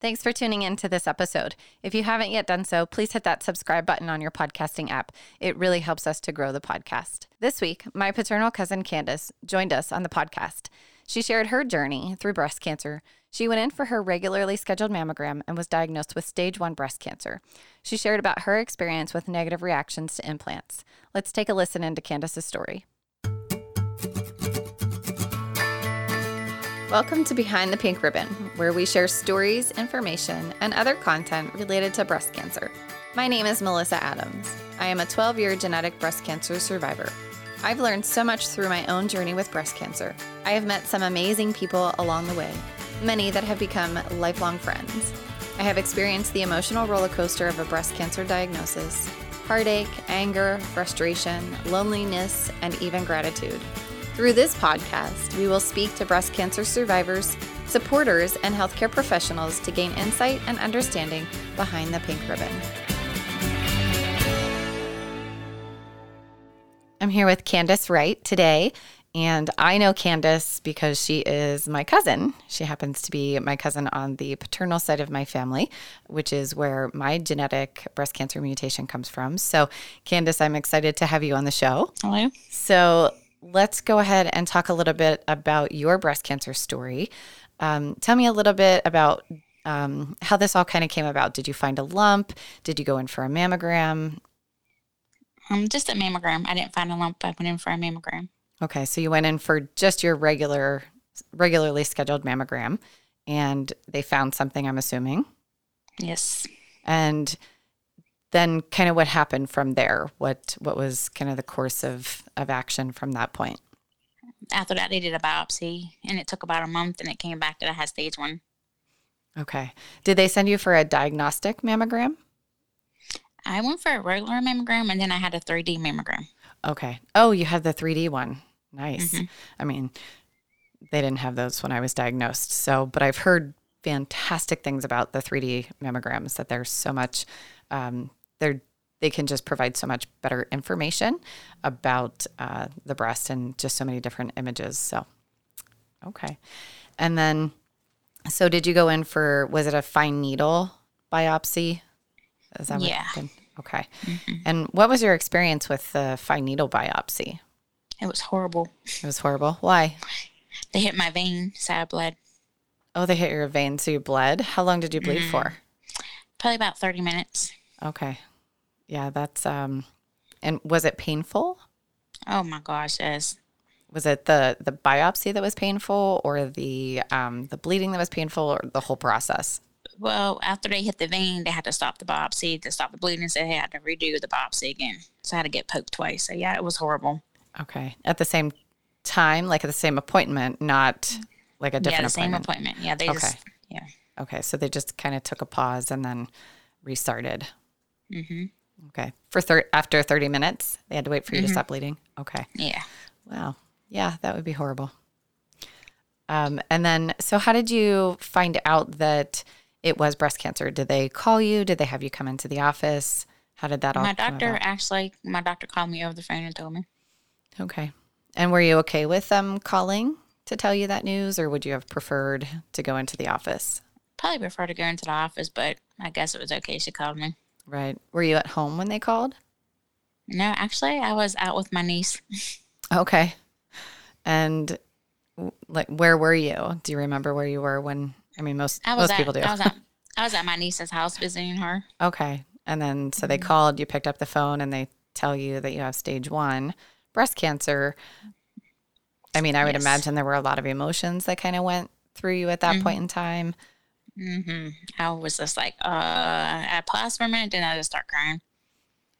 Thanks for tuning in to this episode. If you haven't yet done so, please hit that subscribe button on your podcasting app. It really helps us to grow the podcast. This week, my paternal cousin Candace joined us on the podcast. She shared her journey through breast cancer. She went in for her regularly scheduled mammogram and was diagnosed with stage one breast cancer. She shared about her experience with negative reactions to implants. Let's take a listen into Candace's story. Welcome to Behind the Pink Ribbon, where we share stories, information, and other content related to breast cancer. My name is Melissa Adams. I am a 12 year genetic breast cancer survivor. I've learned so much through my own journey with breast cancer. I have met some amazing people along the way, many that have become lifelong friends. I have experienced the emotional roller coaster of a breast cancer diagnosis heartache, anger, frustration, loneliness, and even gratitude. Through this podcast, we will speak to breast cancer survivors, supporters, and healthcare professionals to gain insight and understanding behind the pink ribbon. I'm here with Candace Wright today, and I know Candace because she is my cousin. She happens to be my cousin on the paternal side of my family, which is where my genetic breast cancer mutation comes from. So, Candace, I'm excited to have you on the show. Hello. So, let's go ahead and talk a little bit about your breast cancer story. Um, tell me a little bit about um, how this all kind of came about. Did you find a lump? Did you go in for a mammogram? Um, just a mammogram. I didn't find a lump. But I went in for a mammogram. Okay, so you went in for just your regular, regularly scheduled mammogram, and they found something. I'm assuming. Yes. And then kind of what happened from there? What what was kind of the course of of action from that point? After that they did a biopsy and it took about a month and it came back that i had stage one. Okay. Did they send you for a diagnostic mammogram? I went for a regular mammogram and then i had a 3d mammogram. Okay. Oh you had the 3d one. Nice. Mm-hmm. i mean they didn't have those when i was diagnosed so but i've heard fantastic things about the 3d mammograms that there's so much um, they're they can just provide so much better information about uh, the breast and just so many different images. So, okay. And then, so did you go in for, was it a fine needle biopsy? Is that yeah. okay. Mm-hmm. And what was your experience with the fine needle biopsy? It was horrible. It was horrible. Why? They hit my vein, so I bled. Oh, they hit your vein, so you bled. How long did you bleed mm-hmm. for? Probably about 30 minutes. Okay. Yeah, that's um and was it painful? Oh my gosh, yes. Was it the the biopsy that was painful or the um the bleeding that was painful or the whole process? Well, after they hit the vein, they had to stop the biopsy to stop the bleeding, so they had to redo the biopsy again. So I had to get poked twice. So yeah, it was horrible. Okay. At the same time, like at the same appointment, not like a different yeah, the same appointment. Yeah, they okay. just yeah. Okay, so they just kind of took a pause and then restarted. Mm-hmm. Okay. For thir- after 30 minutes, they had to wait for you mm-hmm. to stop bleeding. Okay. Yeah. Wow. Yeah, that would be horrible. Um, and then, so how did you find out that it was breast cancer? Did they call you? Did they have you come into the office? How did that all? My doctor actually, my doctor called me over the phone and told me. Okay. And were you okay with them calling to tell you that news, or would you have preferred to go into the office? Probably prefer to go into the office, but I guess it was okay. She called me. Right. Were you at home when they called? No, actually, I was out with my niece. okay. And like, where were you? Do you remember where you were when? I mean, most most at, people do. I was, at, I was at my niece's house visiting her. Okay. And then, so they mm-hmm. called. You picked up the phone, and they tell you that you have stage one breast cancer. I mean, I would yes. imagine there were a lot of emotions that kind of went through you at that mm-hmm. point in time. Mm-hmm. I was just like, uh, I paused for a minute, then I just start crying.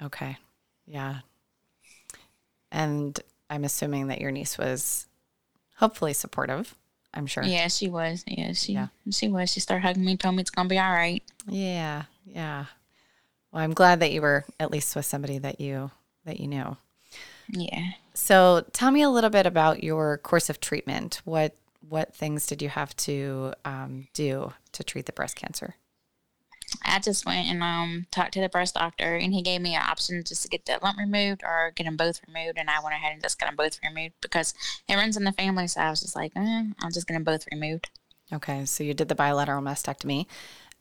Okay. Yeah. And I'm assuming that your niece was hopefully supportive. I'm sure. Yeah, she was. Yeah, she yeah. she was. She started hugging me, told me it's gonna be all right. Yeah, yeah. Well, I'm glad that you were at least with somebody that you that you knew. Yeah. So tell me a little bit about your course of treatment. What what things did you have to um, do to treat the breast cancer? I just went and um, talked to the breast doctor, and he gave me an option just to get the lump removed or get them both removed. And I went ahead and just got them both removed because it runs in the family. So I was just like, eh, I'm just getting both removed. Okay, so you did the bilateral mastectomy.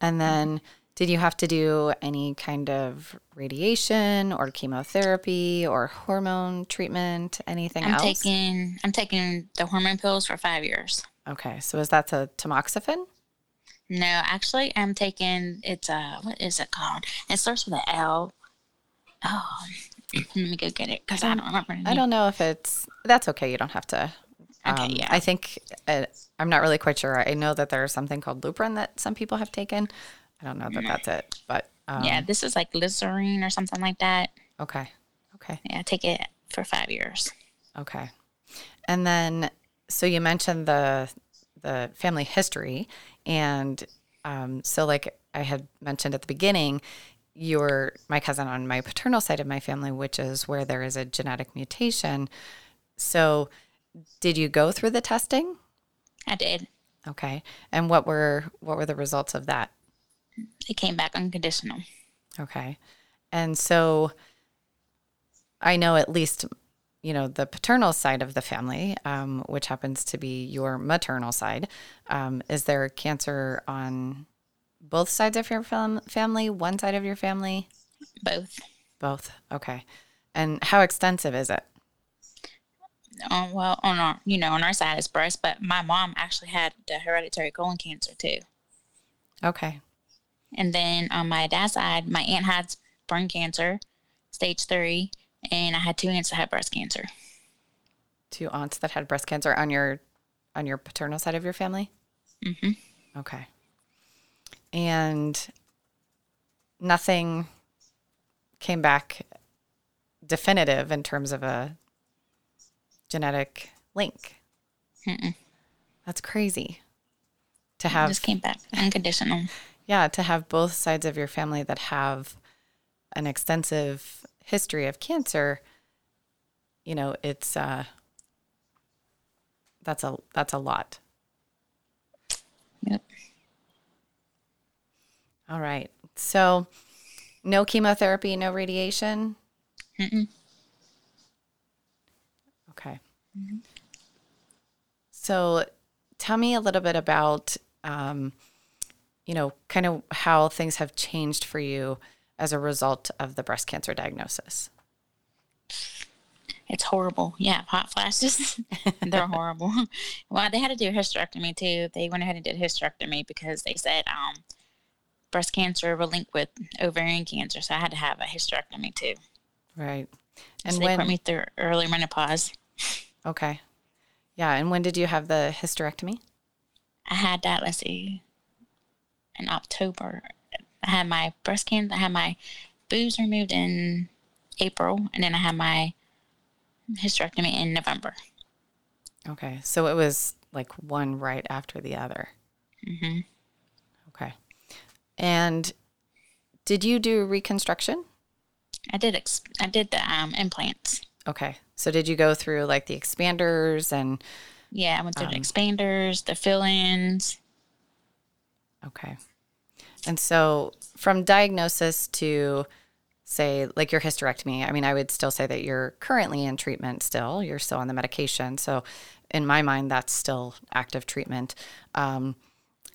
And then did you have to do any kind of radiation or chemotherapy or hormone treatment? Anything I'm else? taking I'm taking the hormone pills for five years. okay, so is that the tamoxifen? No, actually, I'm taking it's a what is it called? It starts with an L. Oh, let me go get it because I don't remember. I don't know if it's that's okay. You don't have to. Okay, Um, yeah. I think uh, I'm not really quite sure. I know that there's something called Lupron that some people have taken. I don't know that that's it, but um, yeah, this is like glycerine or something like that. Okay. Okay. Yeah, take it for five years. Okay. And then, so you mentioned the the family history, and um, so like I had mentioned at the beginning, you're my cousin on my paternal side of my family, which is where there is a genetic mutation. So, did you go through the testing? I did. Okay. And what were what were the results of that? It came back unconditional. Okay. And so I know at least, you know, the paternal side of the family, um, which happens to be your maternal side. Um, is there cancer on both sides of your fam- family, one side of your family? Both. Both. Okay. And how extensive is it? Um, well, on our you know on our side it's breast, but my mom actually had the hereditary colon cancer too. Okay. And then on my dad's side, my aunt had brain cancer, stage three, and I had two aunts that had breast cancer. Two aunts that had breast cancer on your on your paternal side of your family? hmm Okay. And nothing came back definitive in terms of a genetic link. Mm-mm. That's crazy. To It have just came back unconditional. yeah, to have both sides of your family that have an extensive history of cancer, you know, it's uh that's a that's a lot. Yep. All right. So no chemotherapy, no radiation. Mm-mm. Okay. So tell me a little bit about, um, you know, kind of how things have changed for you as a result of the breast cancer diagnosis. It's horrible. Yeah, hot flashes. They're horrible. Well, they had to do a hysterectomy too. They went ahead and did a hysterectomy because they said um, breast cancer were linked with ovarian cancer. So I had to have a hysterectomy too. Right. And And so they when, put me through early menopause. okay. Yeah. And when did you have the hysterectomy? I had that, let's see, in October. I had my breast cancer, I had my boobs removed in April, and then I had my hysterectomy in November. Okay. So it was like one right after the other. Mm-hmm. Okay. And did you do reconstruction? I did ex- I did the um, implants. Okay. So did you go through like the expanders and Yeah, I went through Um, the expanders, the fill-ins. Okay. And so from diagnosis to say like your hysterectomy, I mean I would still say that you're currently in treatment still. You're still on the medication. So in my mind that's still active treatment. Um,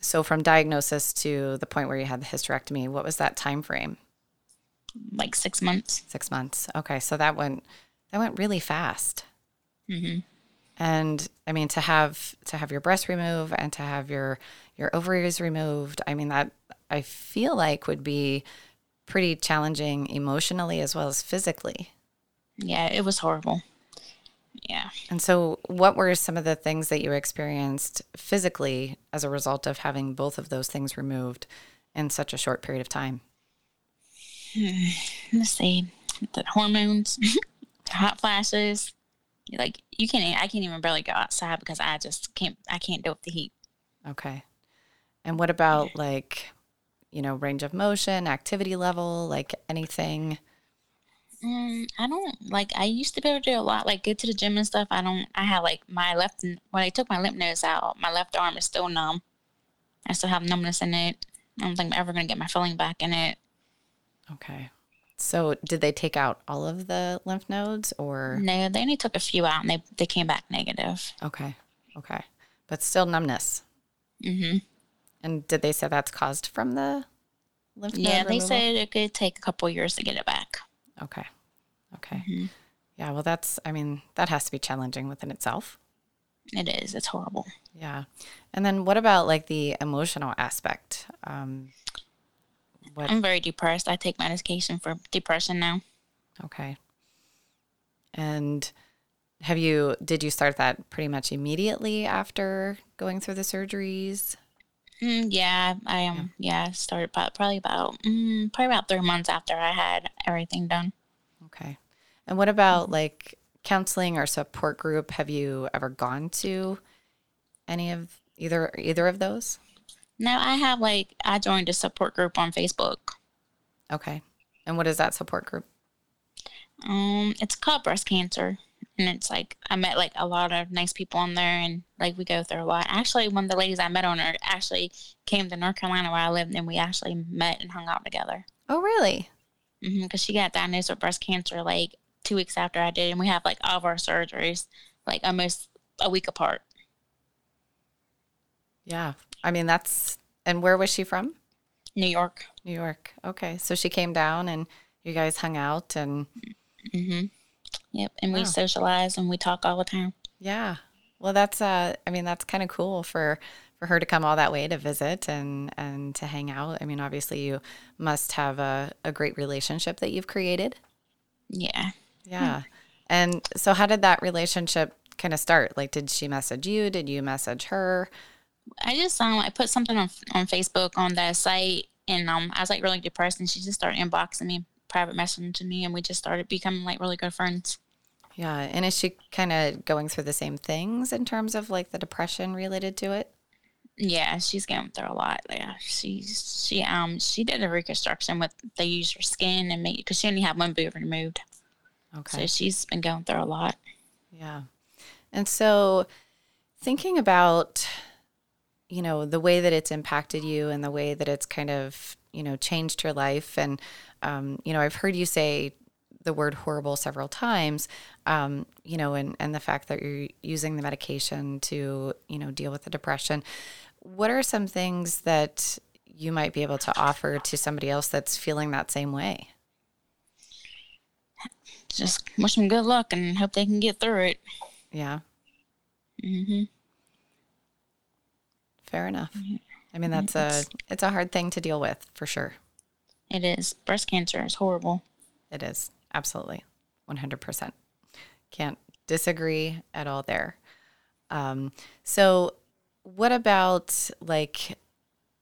so from diagnosis to the point where you had the hysterectomy, what was that time frame? like six months. 6 months. Okay. So that went that went really fast. hmm and i mean to have to have your breast removed and to have your your ovaries removed i mean that i feel like would be pretty challenging emotionally as well as physically Yeah, it was horrible. Yeah. and so what were some of the things that you experienced physically as a result of having both of those things removed in such a short period of time hmm, Let's see. The hormones, hot flashes. Like you can't. I can't even barely go outside because I just can't. I can't deal with the heat. okay and what about like you know range of motion activity level like anything Mm, I don't like. I used to be able to do a lot, like get to the gym and stuff. I don't. I have like my left. When I took my lymph nodes out, my left arm is still numb. I still have numbness in it. I don't think I'm ever gonna get my feeling back in it. Okay. So did they take out all of the lymph nodes or No, they only took a few out and they they came back negative. okay. Okay. But still numbness. hmm And did they say that's caused from the lymph node Yeah, they removal? said it could take a couple years to get it back. Okay. Okay. Mhm. Yeah. Well, that's. I mean, that has to be challenging within itself. It is. It's horrible. Yeah. And then what about like the emotional aspect? Um, what? I'm very depressed. I take medication for depression now. Okay. And have you? Did you start that pretty much immediately after going through the surgeries? Mm, yeah, I am. yeah, started about, probably about mm, probably about three months after I had everything done. Okay. And what about like counseling or support group? Have you ever gone to any of either either of those? No, I have like I joined a support group on Facebook. Okay. And what is that support group? Um, it's called breast cancer, and it's like I met like a lot of nice people on there, and like we go through a lot. Actually, one of the ladies I met on there actually came to North Carolina where I lived, and we actually met and hung out together. Oh, really? Because she got diagnosed with breast cancer like two weeks after I did, and we have like all of our surgeries like almost a week apart. Yeah. I mean, that's and where was she from? New York. New York. Okay. So she came down and you guys hung out and hmm Yep, and Wow. we socialize and we talk all the time. yeah. Well, that's uh I mean, that's kind of cool for for her to come all that way to visit and and to hang out. I mean, obviously you must have a a great relationship that you've created. Yeah. Yeah. And so how did that relationship kind of start? Like did she message you? Did you message her? I just um I put something on on Facebook on that site and um I was like really depressed and she just started inboxing me, private messaging to me and we just started becoming like really good friends. Yeah. And is she kind of going through the same things in terms of like the depression related to it? Yeah, she's going through a lot. Yeah, she's she um she did a reconstruction with they used her skin and made because she only had one boob removed, Okay. so she's been going through a lot. Yeah. And so thinking about you know the way that it's impacted you and the way that it's kind of you know changed your life and um, you know I've heard you say the word horrible several times um, you know and and the fact that you're using the medication to you know deal with the depression. What are some things that you might be able to offer to somebody else that's feeling that same way? Just wish them good luck and hope they can get through it. yeah. Mm-hmm. fair enough. I mean that's a it's a hard thing to deal with for sure. It is. Breast cancer is horrible. It is absolutely 100%. Can't disagree at all there. Um, so, what about like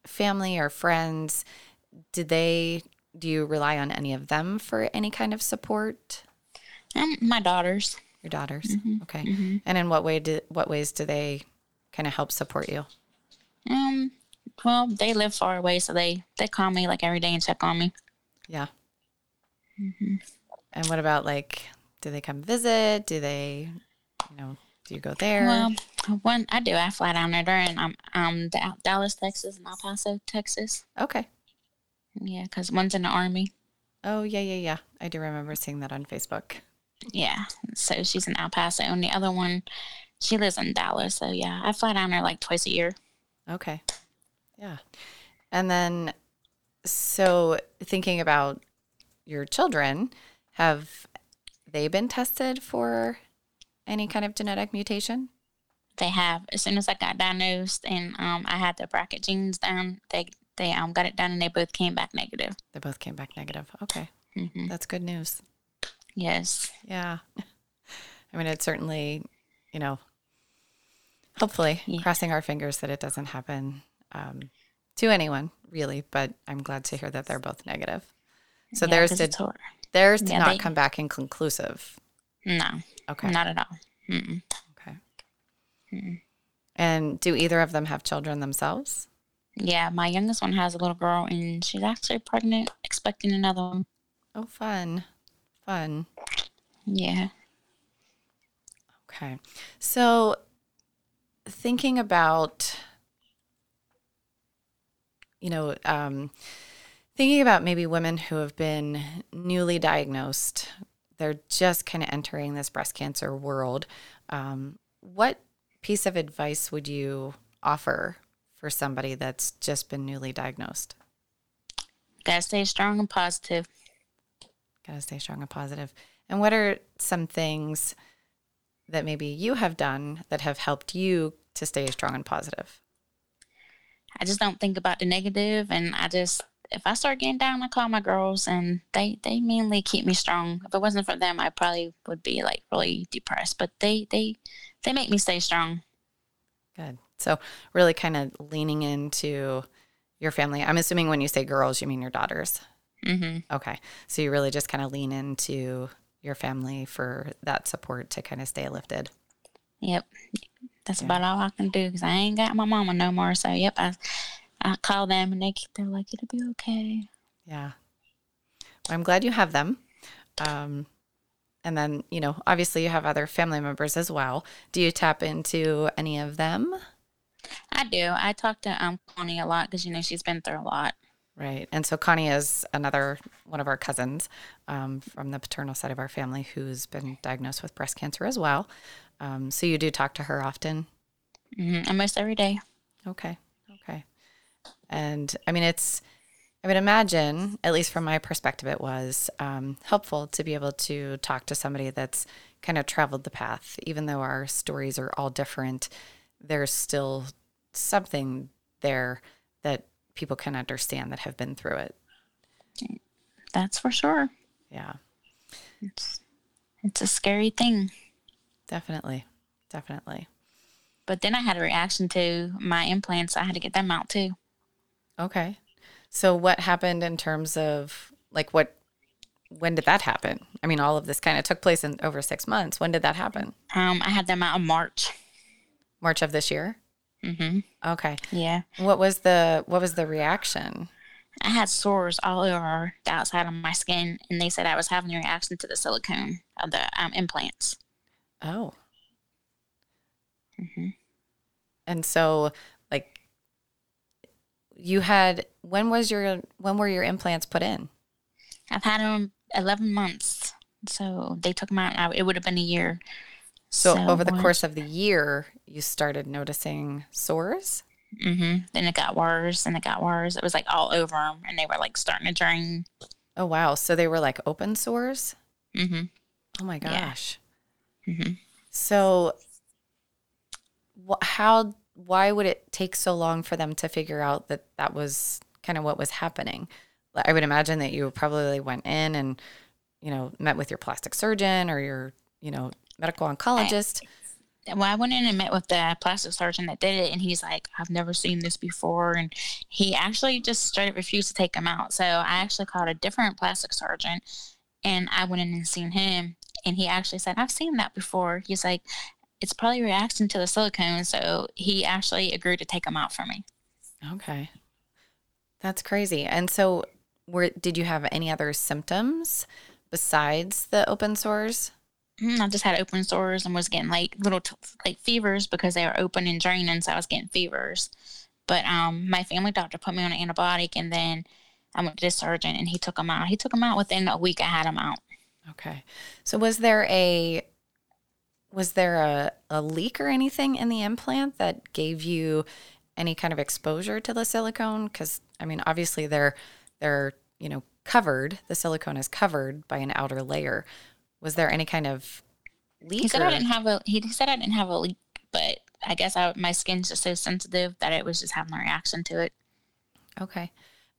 family or friends? Do they, do you rely on any of them for any kind of support? Um, my daughters. Your daughters? Okay. And in what way do, what ways do they kind of help support you? Um, well, they live far away, so they they call me like every day and check on me. Yeah. And what about like, do they come visit? Do they, you know, do you go there? Well, one I do. I fly down there during um um Da- Dallas, Texas, and El Paso, Texas. okay. Yeah, because one's in the army. Oh, yeah, yeah, yeah. I do remember seeing that on Facebook. Yeah, so she's in El Paso, and the other one, she lives in Dallas. So yeah, I fly down there like twice a year. Okay. Yeah. And then, so thinking about your children, have they been tested for any kind of genetic mutation? They have as soon as I got diagnosed and um I had the BRCA genes down. They they um got it done and they both came back negative. They both came back negative. Okay. hmm That's good news. Yes. Yeah. I mean, it's certainly, you know, hopefully Yeah. crossing our fingers that it doesn't happen um, to anyone really, but I'm glad to hear that they're both negative. So Yeah, 'cause did theirs did Yeah, not they- come back inconclusive. No, Okay. not at all. Mm-mm. Okay. Mm. And do either of them have children themselves? Yeah, my youngest one has a little girl, and she's actually pregnant, expecting another one. Oh, fun. Fun. Yeah. Okay. So thinking about you know, um, thinking about maybe women who have been newly diagnosed, they're just kind of entering this breast cancer world. Um, what piece of advice would you offer for somebody that's just been newly diagnosed? Gotta stay strong and positive. Gotta stay strong and positive. And what are some things that maybe you have done that have helped you to stay strong and positive? I just don't think about the negative, and I just if I start getting down, I call my girls, and they they mainly keep me strong. If it wasn't for them, I probably would be like really depressed. But they they they make me stay strong. Good. So really, kind of leaning into your family. I'm assuming when you say girls, you mean your daughters. hmm Okay. So you really just kind of lean into your family for that support to kind of stay lifted. Yep, that's Yeah. about all I can do because I ain't got my mama no more. So yep, I I call them and they they're like it'll be okay. Yeah. Well, I'm glad you have them. Um, and then, you know, obviously you have other family members as well. Do you tap into any of them? I do. I talk to um Connie a lot because you know she's been through a lot. Right. And so Connie is another one of our cousins um, from the paternal side of our family who's been diagnosed with breast cancer as well. Um, so you do talk to her often? hmm Almost every day. Okay. And I mean, it's, I would imagine, at least from my perspective, it was um, helpful to be able to talk to somebody that's kind of traveled the path. Even though our stories are all different, there's still something there that people can understand that have been through it. That's for sure. Yeah, It's it's a scary thing. definitely. Definitely. But then I had a reaction to my implants. I had to get them out too. Okay. So what happened in terms of like what when did that happen? I mean, all of this kind of took place in over 6 months. When did that happen? Um, I had them out in March. March of this year? Mm hmm Okay. Yeah, What was the what was the reaction? I had sores all over the outside of my skin, and they said I was having a reaction to the silicone of the um, implants. Oh. Mm hmm And so like you had when was your when were your implants put in? I've had them 11 months, so they took them out. and It would have been a year. So, over the what- course of the year, you started noticing sores? Mm-hmm. Then it got worse, and it got worse. It was like all over them, and they were like starting to drain. Oh wow. So they were like open sores? Mm-hmm. Oh my Yeah. gosh. Mm-hmm. So, wh- how, why would it take so long for them to figure out that that was kind of what was happening? I would imagine that you probably went in and, you know, met with your plastic surgeon or your, you know, medical oncologist. Well, I went in and met with the plastic surgeon that did it, and he's like, "I've never seen this before," and he actually just straight up refused to take them out. So I actually called a different plastic surgeon, and I went in and seen him, and he actually said, "I've seen that before." He's like, "It's probably reacting to the silicone," so he actually agreed to take them out for me. Okay. That's crazy. And so, were, did you have any other symptoms besides the open sores? Mm, I just had open sores and was getting like little t- like fevers because they were open and draining, so I was getting fevers. But um, my family doctor put me on an antibiotic, and then I went to the surgeon, and he took them out. He took them out within a week. I had them out. Okay. So was there a was there a, a leak or anything in the implant that gave you any kind of exposure to the silicone? Because I mean, obviously they're they're you know covered. The silicone is covered by an outer layer. Was there any kind of leak? He said or- I didn't have a. He said I didn't have a leak, but I guess I, my skin's just so sensitive that it was just having a reaction to it. okay.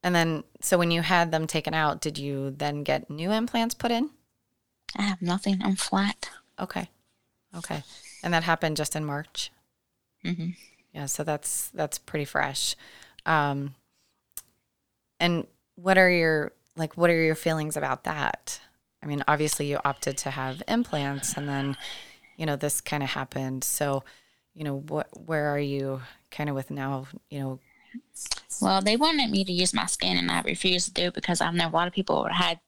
And then, so when you had them taken out, did you then get new implants put in? I have nothing. I'm flat. Okay. Okay. And that happened just in March. hmm Yeah, so that's that's pretty fresh. Um and what are your like what are your feelings about that? I mean, obviously you opted to have implants and then you know this kind of happened. So, you know, what where are you kind of with now, you know, Well, they wanted me to use my skin, and I refused to do it because I know a lot of people had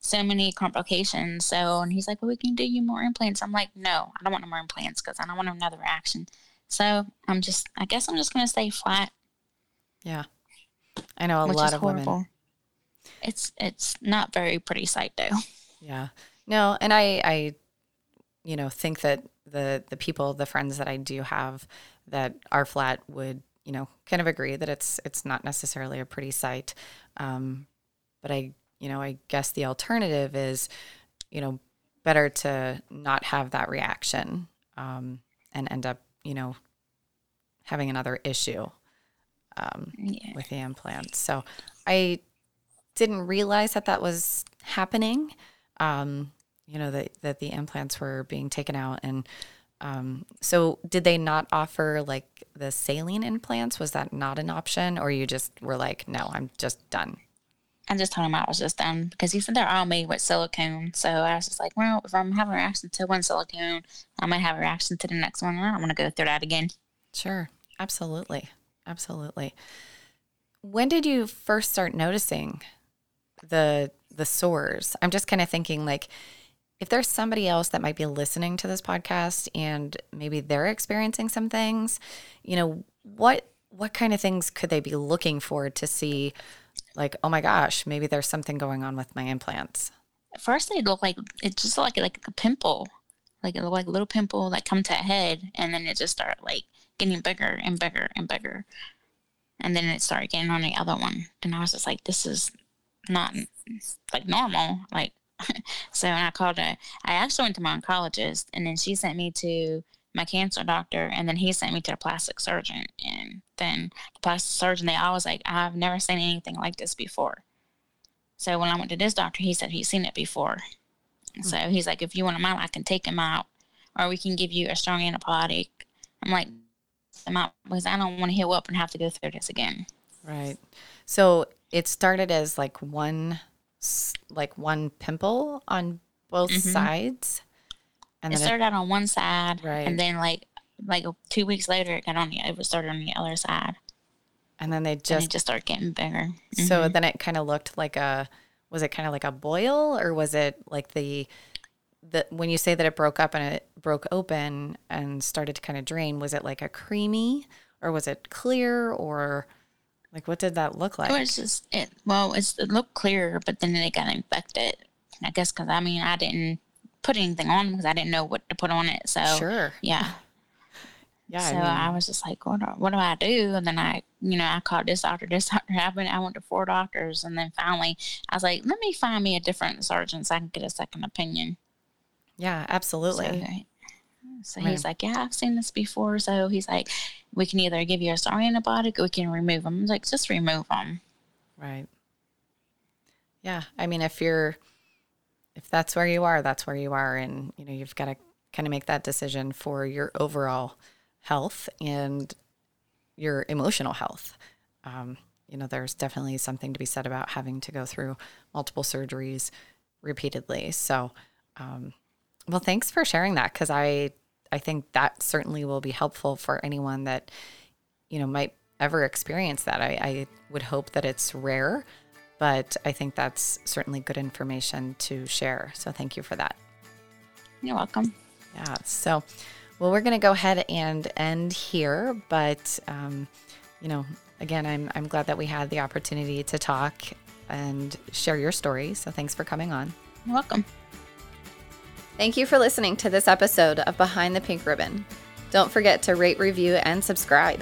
so many complications. So, and he's like, "Well, we can do you more implants." I'm like, "No, I don't want no more implants because I don't want another reaction." So, I'm just, I guess, I'm just gonna stay flat, yeah. I know a lot of horrible. women. It's it's not very pretty sight though. Yeah. No, and I I you know, think that the the people, the friends that I do have that are flat would you know, kind of agree that it's it's not necessarily a pretty sight. Um, but I, you know, I guess the alternative is, you know, better to not have that reaction um, and end up, you know, having another issue um, Yeah. with the implants. So I didn't realize that that was happening. Um, you know that that the implants were being taken out, and um, so did they not offer like the saline implants? Was that not an option, or you just were like, no, I'm just done? I just told him I was just done because he said they're all made with silicone. So I was just like, well, if I'm having a reaction to one silicone, I might have a reaction to the next one. I don't want to go through that again. Sure, absolutely, absolutely. When did you first start noticing the the sores? I'm just kind of thinking like if there's somebody else that might be listening to this podcast and maybe they're experiencing some things, you know, what what kind of things could they be looking for to see like, oh my gosh, maybe there's something going on with my implants? At first, they look like it just like like a pimple, like it looked like a little pimple that come to a head, and then it just started like getting bigger and bigger and bigger, and then it started getting on the other one. And I was just like, this is not like normal, like. so I called her, I actually went to my oncologist, and then she sent me to my cancer doctor, and then he sent me to the plastic surgeon, and then the plastic surgeon they always like, I've never seen anything like this before. So when I went to this doctor, he said he's seen it before. So he's like, if you want him out, I can take him out, or we can give you a strong antibiotic. I'm like, I'm out because I don't want to heal up and have to go through this again. Right. So it started as like one like one pimple on both Mhm. sides. And it then it, started out on one side, Right. and then like like two weeks later, it got on the it was started on the other side, and then they and just it just started getting bigger. So Mhm. then it kind of looked like a was it kind of like a boil or was it like the the when you say that it broke up and it broke open and started to kind of drain, was it like a creamy or was it clear or like what did that look like? It was just it. Well, it looked clear, but then it got infected. I guess because I mean I didn't put anything on because I didn't know what to put on it. So sure. yeah. Yeah. so I I, was just like, what do, what do I do? And then I, you know, I called this doctor, this doctor. I went, I went to four doctors, and then finally, I was like, let me find me a different surgeon so I can get a second opinion. yeah, absolutely. So, so he's like, yeah, I've seen this before. So he's like, we can either give you a strong antibiotic or we can remove them. I was like, just remove them. Right. Yeah. I mean, if you're, if that's where you are, that's where you are. And, you know, you've got to kind of make that decision for your overall health and your emotional health. Um, you know, there's definitely something to be said about having to go through multiple surgeries repeatedly. So, um, well, thanks for sharing that because I, I think that certainly will be helpful for anyone that, you know, might ever experience that. I, I would hope that it's rare, but I think that's certainly good information to share. So thank you for that. You're welcome. Yeah. So, well, we're going to go ahead and end here, but, um, you know, again, I'm, I'm glad that we had the opportunity to talk and share your story. So thanks for coming on. You're welcome. Thank you for listening to this episode of Behind the Pink Ribbon. Don't forget to rate, review, and subscribe.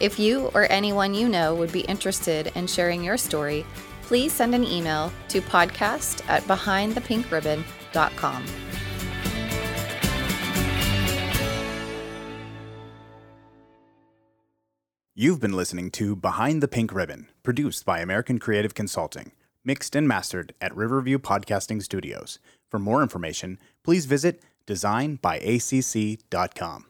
If you or anyone you know would be interested in sharing your story, please send an email to podcast at behindthepinkribbon.com. You've been listening to Behind the Pink Ribbon, produced by American Creative Consulting, mixed and mastered at Riverview Podcasting Studios. For more information, please visit designbyacc.com.